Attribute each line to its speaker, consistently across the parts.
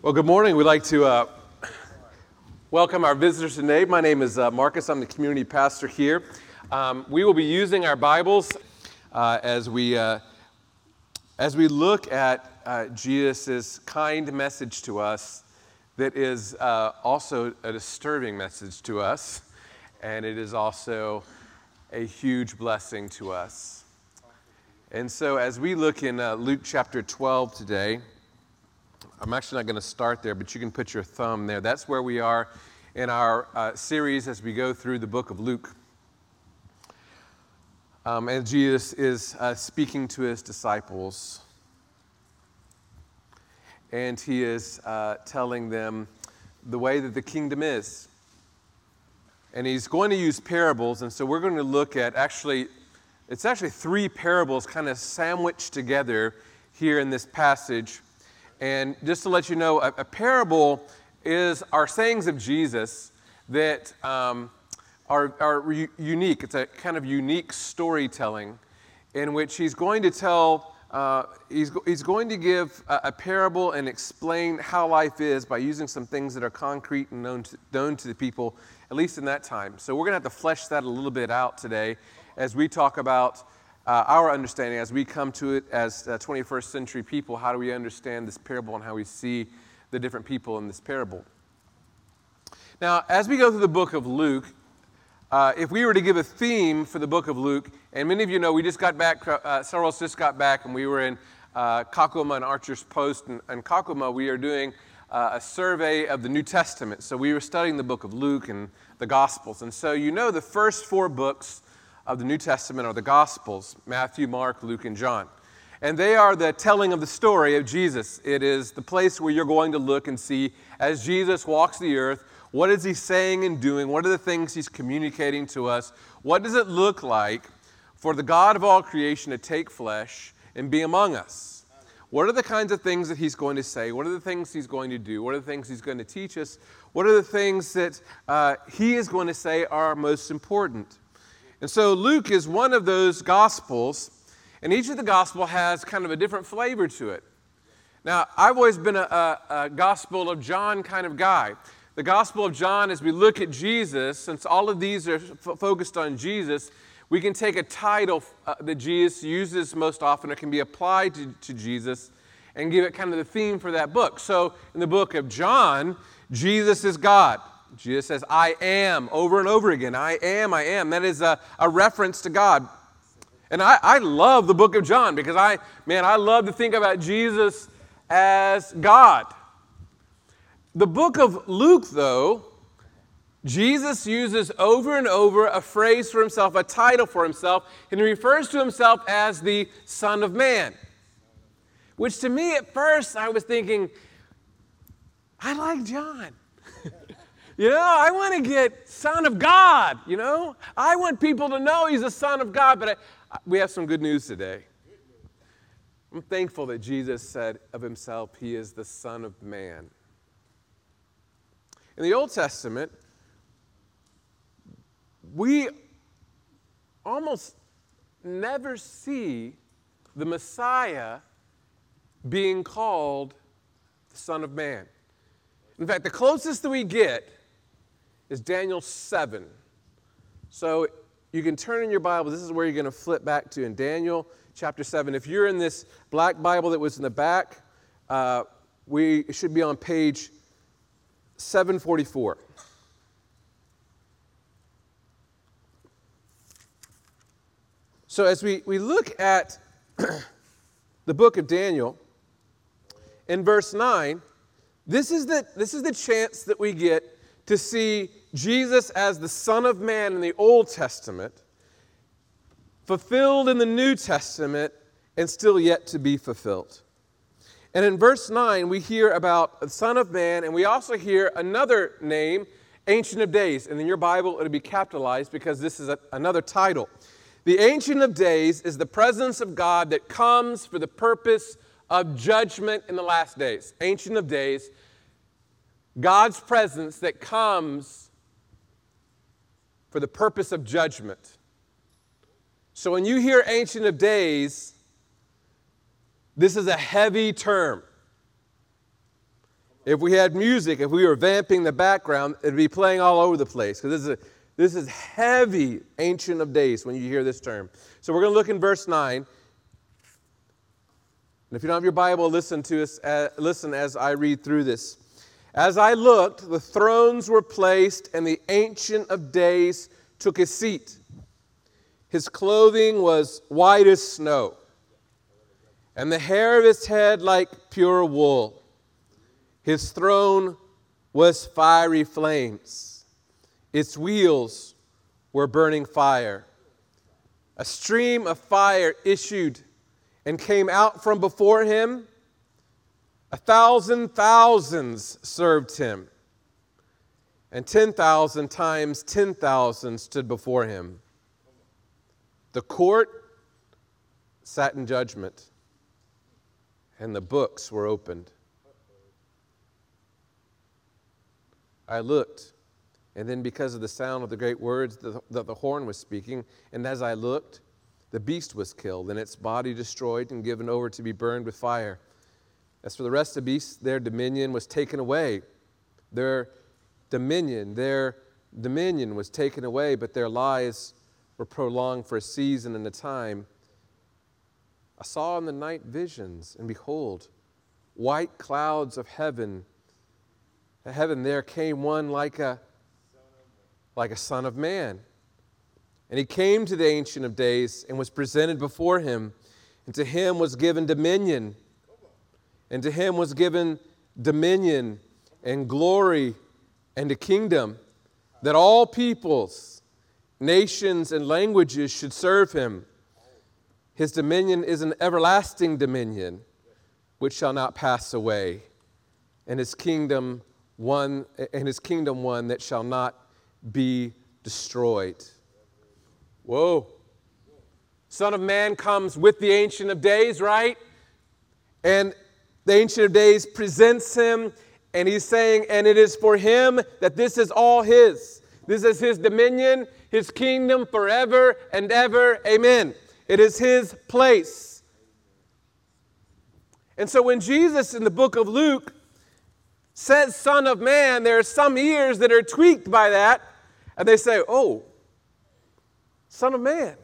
Speaker 1: Well, good morning. We'd like to uh, welcome our visitors today. My name is uh, Marcus. I'm the community pastor here. Um, we will be using our Bibles uh, as we uh, as we look at uh, Jesus' kind message to us. That is uh, also a disturbing message to us, and it is also a huge blessing to us. And so, as we look in Luke chapter 12 today. I'm actually not going to start there, but you can put your thumb there. That's where we are in our uh, series as we go through the book of Luke. Um, and Jesus is uh, speaking to his disciples. And he is uh, telling them the way that the kingdom is. And he's going to use parables. And so we're going to look at actually, it's actually three parables kind of sandwiched together here in this passage. And just to let you know, a, a parable is our sayings of Jesus that um, are, are re- unique. It's a kind of unique storytelling in which he's going to tell, uh, he's, he's going to give a, a, parable and explain how life is by using some things that are concrete and known to, known to the people, at least in that time. So we're going to have to flesh that a little bit out today as we talk about uh, our understanding as we come to it as uh, 21st century people. How do we understand this parable and how we see the different people in this parable? Now, as we go through the book of Luke, uh, if we were to give a theme for the book of Luke, and many of you know we just got back, uh, several of us just got back, and we were in uh, Kakuma and Archer's Post. And in Kakuma, we are doing uh, a survey of the New Testament. So we were studying the book of Luke and the Gospels. And so you know the first four books of the New Testament are the Gospels Matthew, Mark, Luke, and John. And they are the telling of the story of Jesus. It is the place where you're going to look and see as Jesus walks the earth, what is he saying and doing? What are the things he's communicating to us? What does it look like for the God of all creation to take flesh and be among us? What are the kinds of things that he's going to say? What are the things he's going to do? What are the things he's going to teach us? What are the things that uh, he is going to say are most important? And so Luke is one of those gospels, and each of the gospel has kind of a different flavor to it. Now, I've always been a, a, a Gospel of John kind of guy. The Gospel of John, as we look at Jesus, since all of these are f- focused on Jesus, we can take a title uh, that Jesus uses most often or can be applied to, to Jesus and give it kind of the theme for that book. So, in the book of John, Jesus is God. Jesus says, I am, over and over again. I am, I am. That is a, a reference to God. And I, I love the book of John because I, man, I love to think about Jesus as God. The book of Luke, though, Jesus uses over and over a phrase for himself, a title for himself, and he refers to himself as the Son of Man. Which to me, at first, I was thinking, I like John. You know, I want to get Son of God, you know? I want people to know He's a Son of God, but I, we have some good news today. I'm thankful that Jesus said of Himself, He is the Son of Man. In the Old Testament, we almost never see the Messiah being called the Son of Man. In fact, the closest that we get is Daniel 7. So you can turn in your Bible. This is where you're going to flip back to in Daniel chapter 7. If you're in this black Bible that was in the back, uh, we should be on page 744. So as we, we look at the book of Daniel, in verse 9, this is the, this is the chance that we get to see Jesus as the Son of Man in the Old Testament, fulfilled in the New Testament, and still yet to be fulfilled. And in verse 9, we hear about the Son of Man, and we also hear another name, Ancient of Days. And in your Bible, it'll be capitalized because this is a, another title. The Ancient of Days is the presence of God that comes for the purpose of judgment in the last days. Ancient of Days, God's presence that comes for the purpose of judgment. So when you hear Ancient of Days, this is a heavy term. If we had music, if we were vamping the background, it'd be playing all over the place because this is, this is heavy Ancient of Days when you hear this term. So we're going to look in verse 9. And if you don't have your Bible, listen to us. Uh, listen as I read through this. As I looked, the thrones were placed, and the Ancient of Days took his seat. His clothing was white as snow, and the hair of his head like pure wool. His throne was fiery flames, its wheels were burning fire. A stream of fire issued and came out from before him. A thousand thousands served him, and 10,000 times 10,000 stood before him. The court sat in judgment, and the books were opened. I looked, and then because of the sound of the great words that the, the horn was speaking, and as I looked, the beast was killed, and its body destroyed and given over to be burned with fire. As for the rest of the beasts, their dominion was taken away. Their dominion, their dominion was taken away, but their lives were prolonged for a season and a time. I saw in the night visions, and behold, white clouds of heaven. The heaven there came one like a like a son of man. And he came to the Ancient of Days and was presented before him, and to him was given dominion, and to him was given dominion and glory and a kingdom that all peoples Nations and languages should serve him. His dominion is an everlasting dominion which shall not pass away, and his kingdom one and his kingdom one that shall not be destroyed. Whoa. Son of Man comes with the Ancient of Days, right? And the Ancient of Days presents him, and he's saying, and it is for him that this is all his. This is his dominion, his kingdom forever and ever. Amen. It is his place. And so when Jesus in the book of Luke says Son of Man, there are some ears that are tweaked by that, and they say, Oh, Son of Man.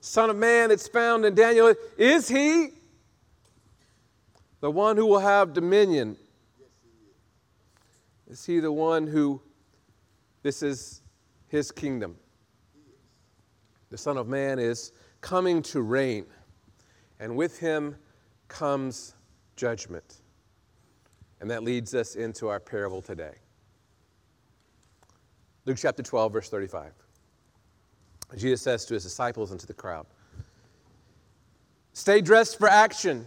Speaker 1: Son of Man, it's found in Daniel. Is he the one who will have dominion? Is he the one who this is his kingdom. The Son of Man is coming to reign, and with him comes judgment. And that leads us into our parable today. Luke chapter 12, verse 35. Jesus says to his disciples and to the crowd Stay dressed for action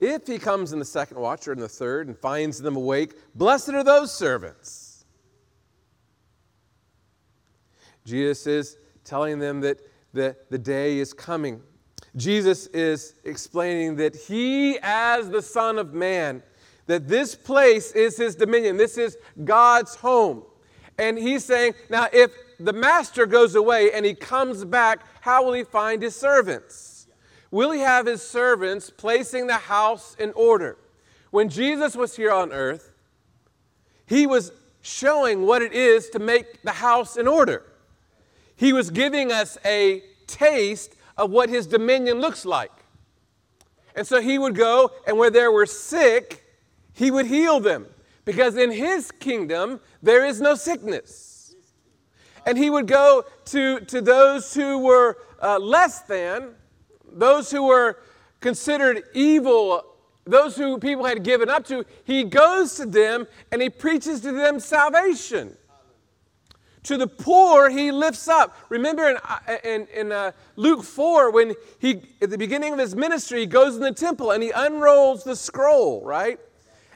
Speaker 1: If he comes in the second watch or in the third and finds them awake, blessed are those servants. Jesus is telling them that the, the day is coming. Jesus is explaining that he, as the Son of Man, that this place is his dominion, this is God's home. And he's saying, now, if the master goes away and he comes back, how will he find his servants? Will he have his servants placing the house in order? When Jesus was here on earth, he was showing what it is to make the house in order. He was giving us a taste of what his dominion looks like. And so he would go, and where there were sick, he would heal them. Because in his kingdom, there is no sickness. And he would go to, to those who were uh, less than, those who were considered evil, those who people had given up to, he goes to them and he preaches to them salvation. To the poor, he lifts up. Remember in, uh, in, in uh, Luke 4, when he, at the beginning of his ministry, he goes in the temple and he unrolls the scroll, right?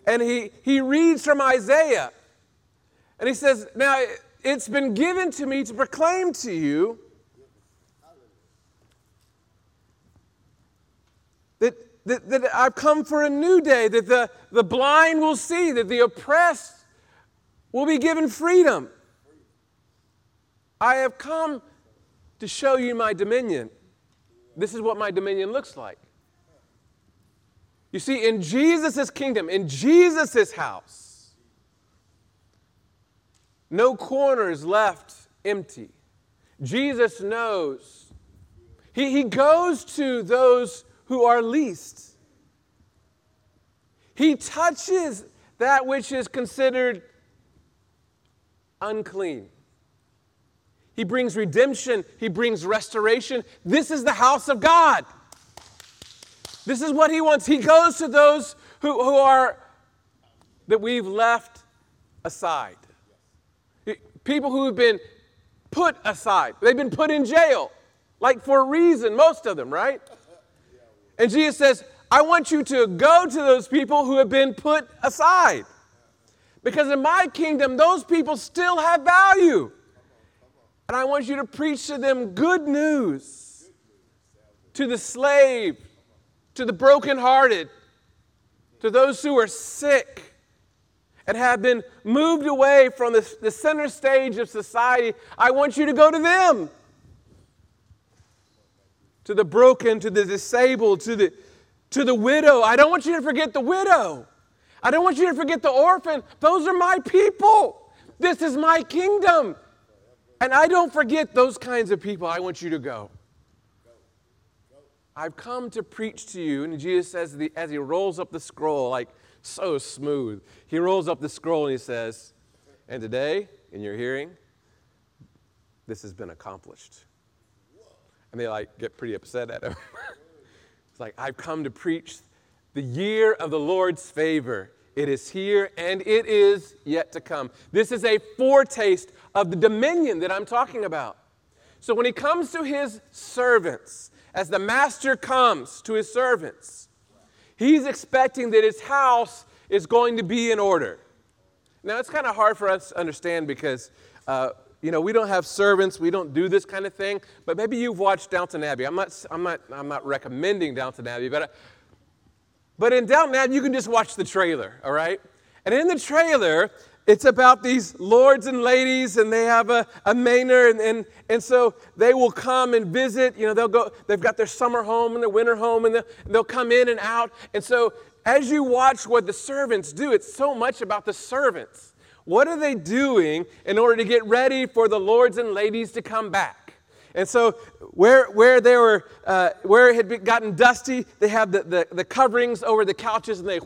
Speaker 1: And he, he reads from Isaiah. And he says, Now it's been given to me to proclaim to you that, that, that I've come for a new day, that the, the blind will see, that the oppressed will be given freedom. I have come to show you my dominion. This is what my dominion looks like. You see, in Jesus' kingdom, in Jesus' house, no corner is left empty. Jesus knows. He, he goes to those who are least. He touches that which is considered unclean. He brings redemption, He brings restoration. This is the house of God. This is what He wants. He goes to those who, who are that we've left aside. People who have been put aside, they've been put in jail, like for a reason, most of them, right? And Jesus says, I want you to go to those people who have been put aside. Because in my kingdom, those people still have value. And I want you to preach to them good news to the slave, to the brokenhearted, to those who are sick and have been moved away from the, the center stage of society. I want you to go to them. To the broken, to the disabled, to the, to the widow. I don't want you to forget the widow. I don't want you to forget the orphan. Those are my people. This is my kingdom. And I don't forget those kinds of people. I want you to go. I've come to preach to you. And Jesus says, as he rolls up the scroll, like so smooth, he rolls up the scroll and he says, And today, in your hearing, this has been accomplished. And they like get pretty upset at him. it's like, I've come to preach the year of the Lord's favor. It is here and it is yet to come. This is a foretaste of the dominion that I'm talking about. So when he comes to his servants, as the master comes to his servants, he's expecting that his house is going to be in order. Now, it's kind of hard for us to understand because, uh, you know, we don't have servants, we don't do this kind of thing, but maybe you've watched Downton Abbey. I'm not, I'm not, I'm not recommending Downton Abbey, but, uh, but in Downton Abbey, you can just watch the trailer, all right? And in the trailer, it's about these lords and ladies, and they have a, a manor, and, and, and so they will come and visit. You know, they'll go, they've got their summer home and their winter home, and they'll, they'll come in and out. And so as you watch what the servants do, it's so much about the servants. What are they doing in order to get ready for the lords and ladies to come back? And so, where, where, they were, uh, where it had gotten dusty, they have the, the, the coverings over the couches and they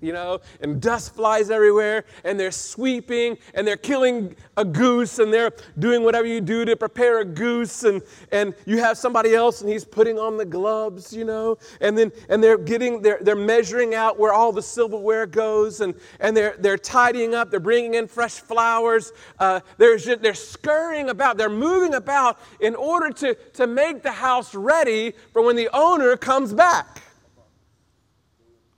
Speaker 1: you know, and dust flies everywhere, and they're sweeping, and they're killing a goose, and they're doing whatever you do to prepare a goose, and, and you have somebody else, and he's putting on the gloves, you know, and then and they're getting, they're, they're measuring out where all the silverware goes, and, and they're, they're tidying up, they're bringing in fresh flowers, uh, they're, just, they're scurrying about, they're moving about in order to, to make the house ready for when the owner comes back.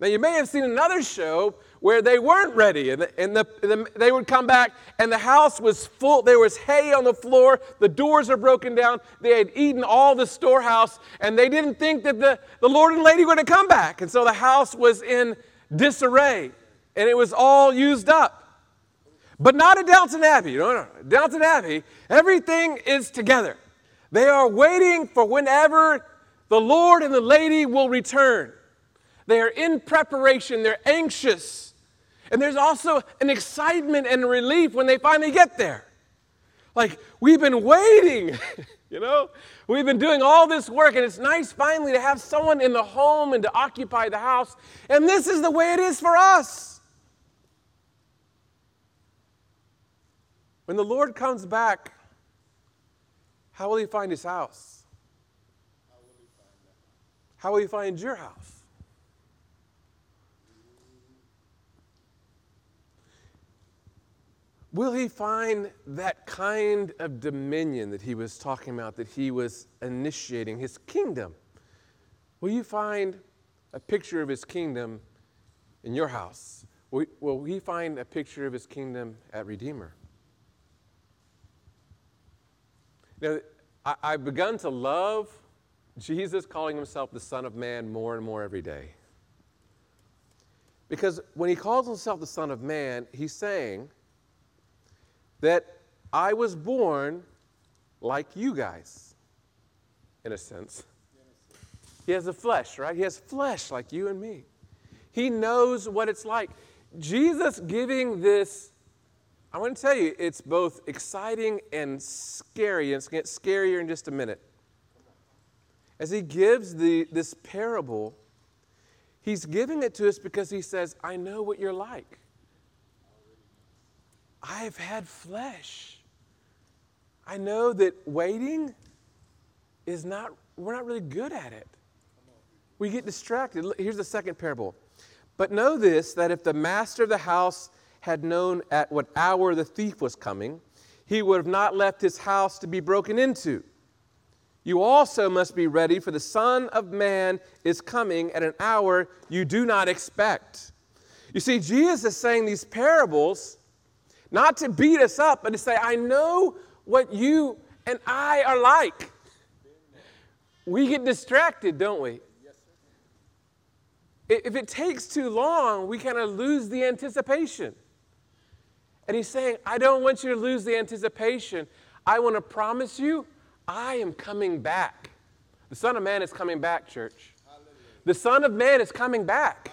Speaker 1: Now, you may have seen another show where they weren't ready and, the, and, the, the, they would come back and the house was full. There was hay on the floor. The doors are broken down. They had eaten all the storehouse and they didn't think that the, the Lord and Lady were going to come back. And so the house was in disarray and it was all used up. But not at Downton Abbey. No, no. Downton Abbey, everything is together. They are waiting for whenever the Lord and the Lady will return. They are in preparation, they're anxious. And there's also an excitement and relief when they finally get there. Like, we've been waiting, you know? We've been doing all this work, and it's nice finally to have someone in the home and to occupy the house. And this is the way it is for us. When the Lord comes back, how will he find his house? How will he find your house? Will he find that kind of dominion that he was talking about, that he was initiating, his kingdom? Will you find a picture of his kingdom in your house? Will, we find a picture of his kingdom at Redeemer? Now, I, I've begun to love Jesus calling himself the Son of Man more and more every day. Because when he calls himself the Son of Man, he's saying that I was born like you guys, in a sense. He has a flesh, right? He has flesh like you and me. He knows what it's like. Jesus giving this, I want to tell you, it's both exciting and scary, and it's going to get scarier in just a minute. As he gives the, this parable, he's giving it to us because he says, I know what you're like. I've had flesh. I know that waiting is not, we're not really good at it. We get distracted. Here's the second parable. But know this that if the master of the house had known at what hour the thief was coming, he would have not left his house to be broken into. You also must be ready, for the Son of Man is coming at an hour you do not expect. You see, Jesus is saying these parables not to beat us up, but to say, I know what you and I are like. We get distracted, don't we? If it takes too long, we kind of lose the anticipation. And he's saying, I don't want you to lose the anticipation. I want to promise you, I am coming back. The Son of Man is coming back, church. The Son of Man is coming back.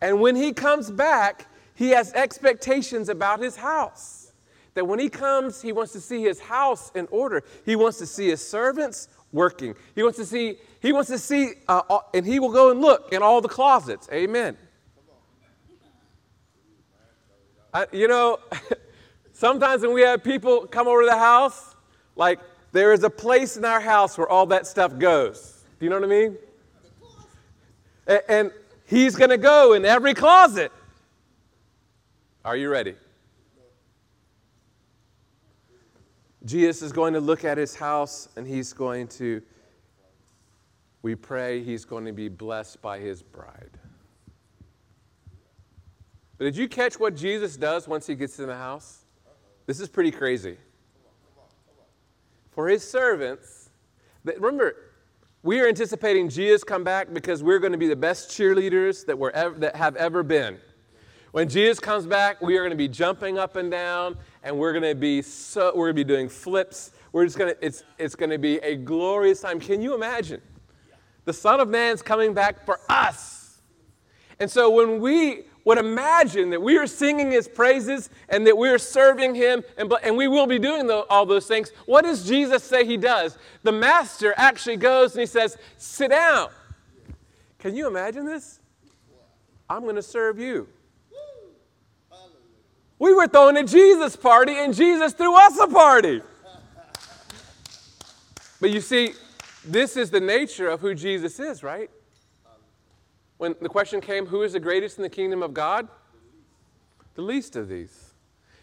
Speaker 1: And when he comes back, he has expectations about his house. That when he comes, he wants to see his house in order. He wants to see his servants working. He wants to see, he wants to see, uh, and he will go and look in all the closets. Amen. I, you know, sometimes when we have people come over to the house, like there is a place in our house where all that stuff goes. Do you know what I mean? And, and he's going to go in every closet. Are you ready? Jesus is going to look at his house and he's going to, we pray, he's going to be blessed by his bride. But did you catch what Jesus does once he gets in the house? This is pretty crazy. For his servants, remember, we are anticipating Jesus come back because we're going to be the best cheerleaders that, we're ever, that have ever been. When Jesus comes back, we are going to be jumping up and down and we're going to be so we're going to be doing flips. We're just going to it's it's going to be a glorious time. Can you imagine? The Son of Man's coming back for us. And so when we would imagine that we are singing his praises and that we are serving him and, and we will be doing the, all those things, what does Jesus say he does? The master actually goes and he says, Sit down. Can you imagine this? I'm going to serve you. We were throwing a Jesus party, and Jesus threw us a party. But you see, this is the nature of who Jesus is, right? When the question came, who is the greatest in the kingdom of God? The least of these.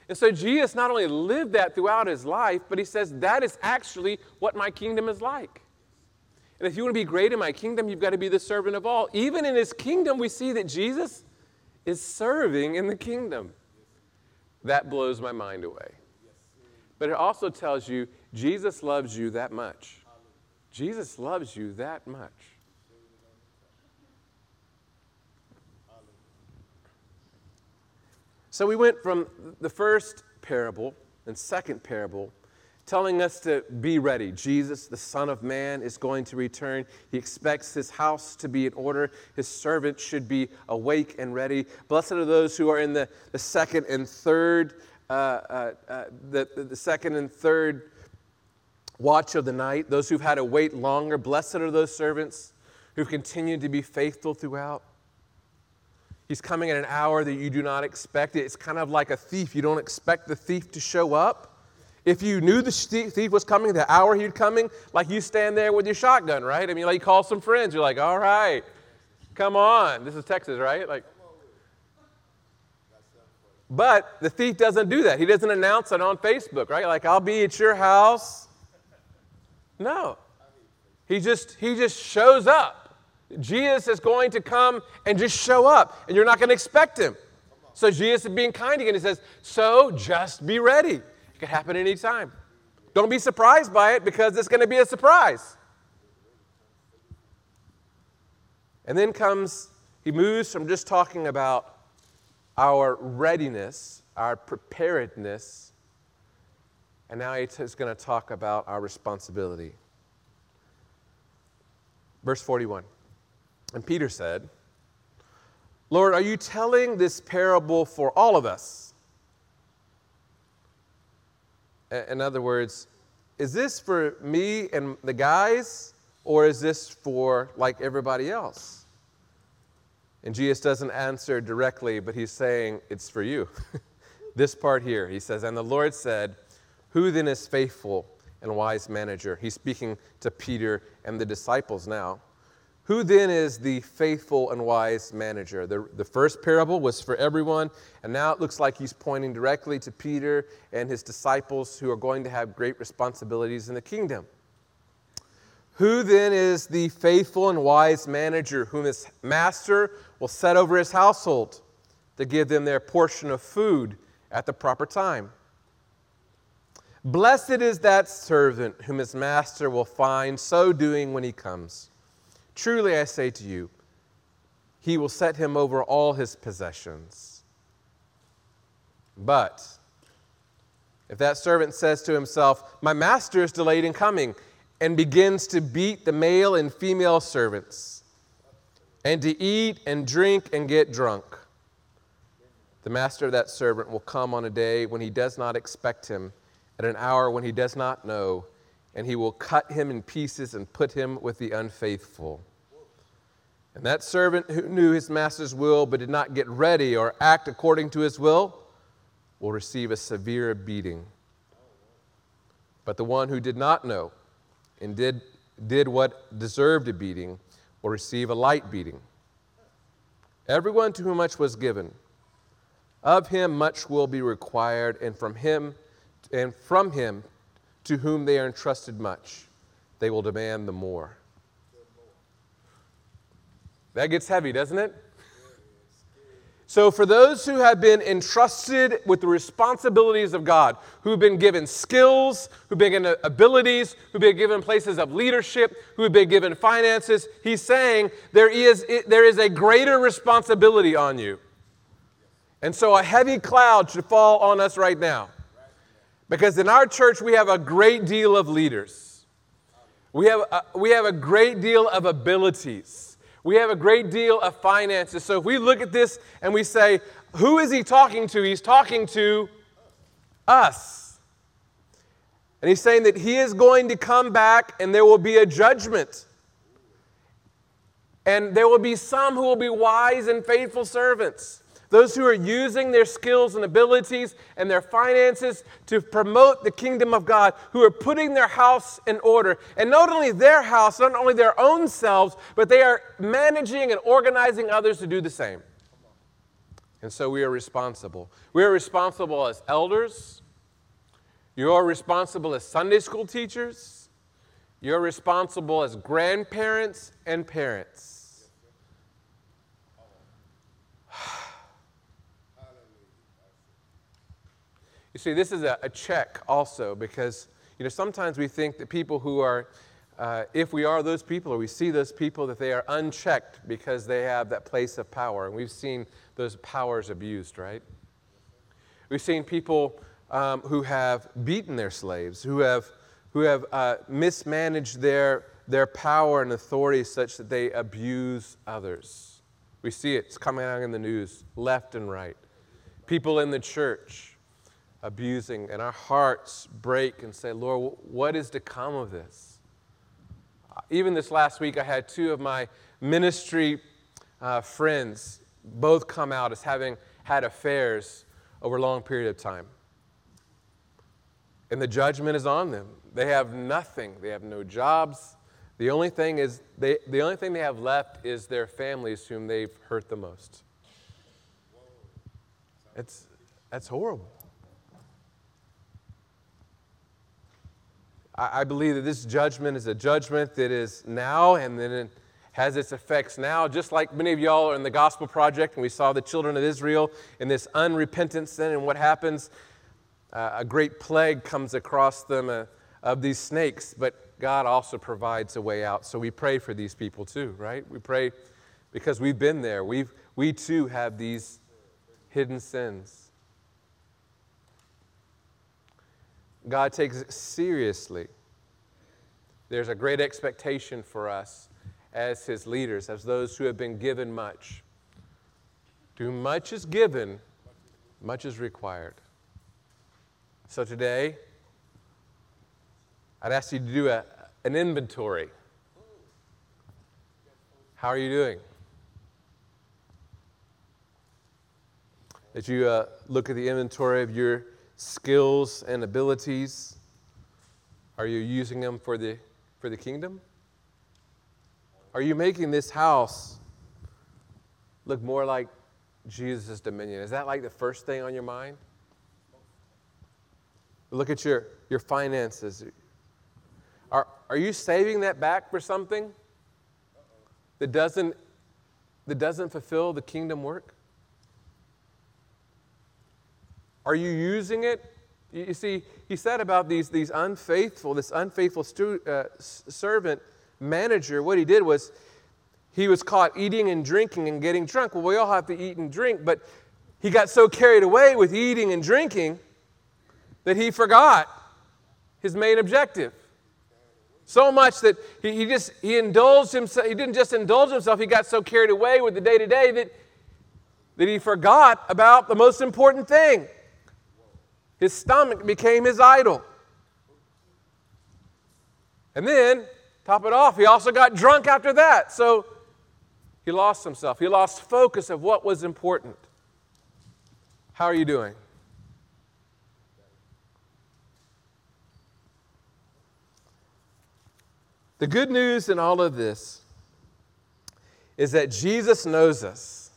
Speaker 1: And so Jesus not only lived that throughout his life, but he says, that is actually what my kingdom is like. And if you want to be great in my kingdom, you've got to be the servant of all. Even in his kingdom, we see that Jesus is serving in the kingdom. That blows my mind away. But it also tells you Jesus loves you that much. Jesus loves you that much. So we went from the first parable and second parable telling us to be ready. Jesus, the Son of Man, is going to return. He expects his house to be in order. His servants should be awake and ready. Blessed are those who are in the, the second and third, uh, uh, uh, the, the second and third watch of the night, those who've had to wait longer. Blessed are those servants who've continued to be faithful throughout. He's coming at an hour that you do not expect. It's kind of like a thief. You don't expect the thief to show up. If you knew the thief was coming, the hour he'd coming, like you stand there with your shotgun, right? I mean, like you call some friends, you're like, all right, come on. This is Texas, right? Like, but the thief doesn't do that. He doesn't announce it on Facebook, right? Like, I'll be at your house. No. He just he just shows up. Jesus is going to come and just show up, and you're not going to expect him. So Jesus is being kind again. He says, So just be ready. It could happen any time. Don't be surprised by it because it's going to be a surprise. And then comes, he moves from just talking about our readiness, our preparedness, and now he's going to talk about our responsibility. Verse 41. And Peter said, Lord, are you telling this parable for all of us? In other words, is this for me and the guys, or is this for like everybody else? And Jesus doesn't answer directly, but he's saying it's for you. this part here, he says, And the Lord said, Who then is faithful and wise manager? He's speaking to Peter and the disciples now. Who then is the faithful and wise manager? The, the first parable was for everyone, and now it looks like he's pointing directly to Peter and his disciples who are going to have great responsibilities in the kingdom. Who then is the faithful and wise manager whom his master will set over his household to give them their portion of food at the proper time? Blessed is that servant whom his master will find so doing when he comes. Truly I say to you, he will set him over all his possessions. But if that servant says to himself, My master is delayed in coming, and begins to beat the male and female servants, and to eat and drink and get drunk, the master of that servant will come on a day when he does not expect him, at an hour when he does not know and he will cut him in pieces and put him with the unfaithful. And that servant who knew his master's will but did not get ready or act according to his will will receive a severe beating. But the one who did not know and did, did what deserved a beating will receive a light beating. Everyone to whom much was given, of him much will be required, and from him and from him to whom they are entrusted much, they will demand the more. That gets heavy, doesn't it? So, for those who have been entrusted with the responsibilities of God, who've been given skills, who've been given abilities, who've been given places of leadership, who've been given finances, he's saying there is, there is a greater responsibility on you. And so, a heavy cloud should fall on us right now. Because in our church, we have a great deal of leaders. We have a, we have a great deal of abilities. We have a great deal of finances. So if we look at this and we say, who is he talking to? He's talking to us. And he's saying that he is going to come back and there will be a judgment. And there will be some who will be wise and faithful servants. Those who are using their skills and abilities and their finances to promote the kingdom of God, who are putting their house in order. And not only their house, not only their own selves, but they are managing and organizing others to do the same. And so we are responsible. We are responsible as elders. You are responsible as Sunday school teachers. You're responsible as grandparents and parents. You see, this is a, a check also because, you know, sometimes we think that people who are, uh, if we are those people or we see those people, that they are unchecked because they have that place of power. And we've seen those powers abused, right? We've seen people um, who have beaten their slaves, who have, who have uh, mismanaged their, their power and authority such that they abuse others. We see it, it's coming out in the news left and right. People in the church abusing, and our hearts break and say, Lord, what is to come of this? Even this last week, I had two of my ministry uh, friends both come out as having had affairs over a long period of time. And the judgment is on them. They have nothing. They have no jobs. The only thing is they, the only thing they have left is their families whom they've hurt the most. It's, that's horrible. I believe that this judgment is a judgment that is now and then it has its effects now, just like many of y'all are in the Gospel Project, and we saw the children of Israel in this unrepentant sin, and what happens? Uh, a great plague comes across them uh, of these snakes, but God also provides a way out. So we pray for these people too, right? We pray because we've been there. We've, we too have these hidden sins. God takes it seriously. There's a great expectation for us as his leaders, as those who have been given much. To much is given, much is required. So today, I'd ask you to do a, an inventory. How are you doing? That you uh, look at the inventory of your skills and abilities. Are you using them for the, for the kingdom? Are you making this house look more like Jesus' dominion? Is that like the first thing on your mind? Look at your, your finances. Are, are you saving that back for something that doesn't, that doesn't fulfill the kingdom work? Are you using it? You see, he said about these, these unfaithful, this unfaithful stu- uh, servant manager, what he did was he was caught eating and drinking and getting drunk. Well, we all have to eat and drink, but he got so carried away with eating and drinking that he forgot his main objective. So much that he, he just he indulged himself, he didn't just indulge himself, he got so carried away with the day-to-day that, that he forgot about the most important thing. His stomach became his idol. And then Top it off, he also got drunk after that. So he lost himself. He lost focus of what was important. How are you doing? The good news in all of this is that Jesus knows us.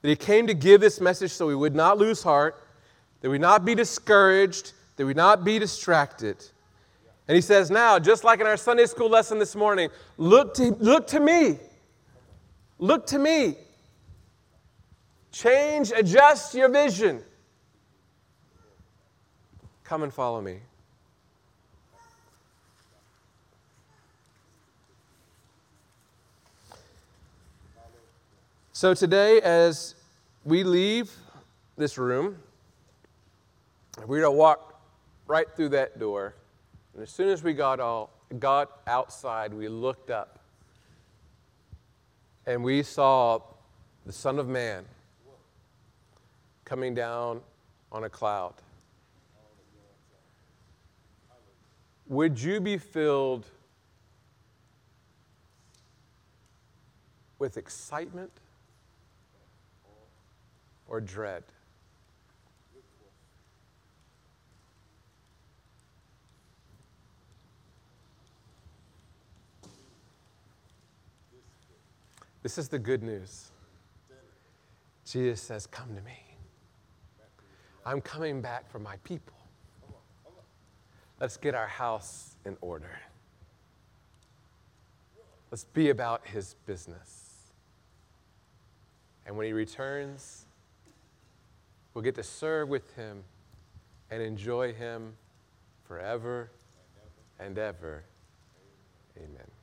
Speaker 1: That he came to give this message so we would not lose heart, that we not be discouraged, that we not be distracted and he says, Now, just like in our Sunday school lesson this morning, look to, look to me. Look to me. Change, adjust your vision. Come and follow me. So, today, as we leave this room, going to walk right through that door. And as soon as we got, all, got outside, we looked up and we saw the Son of Man coming down on a cloud. Would you be filled with excitement or dread? This is the good news. Jesus says, Come to me. I'm coming back for my people. Let's get our house in order. Let's be about his business. And when he returns, we'll get to serve with him and enjoy him forever and ever. Amen.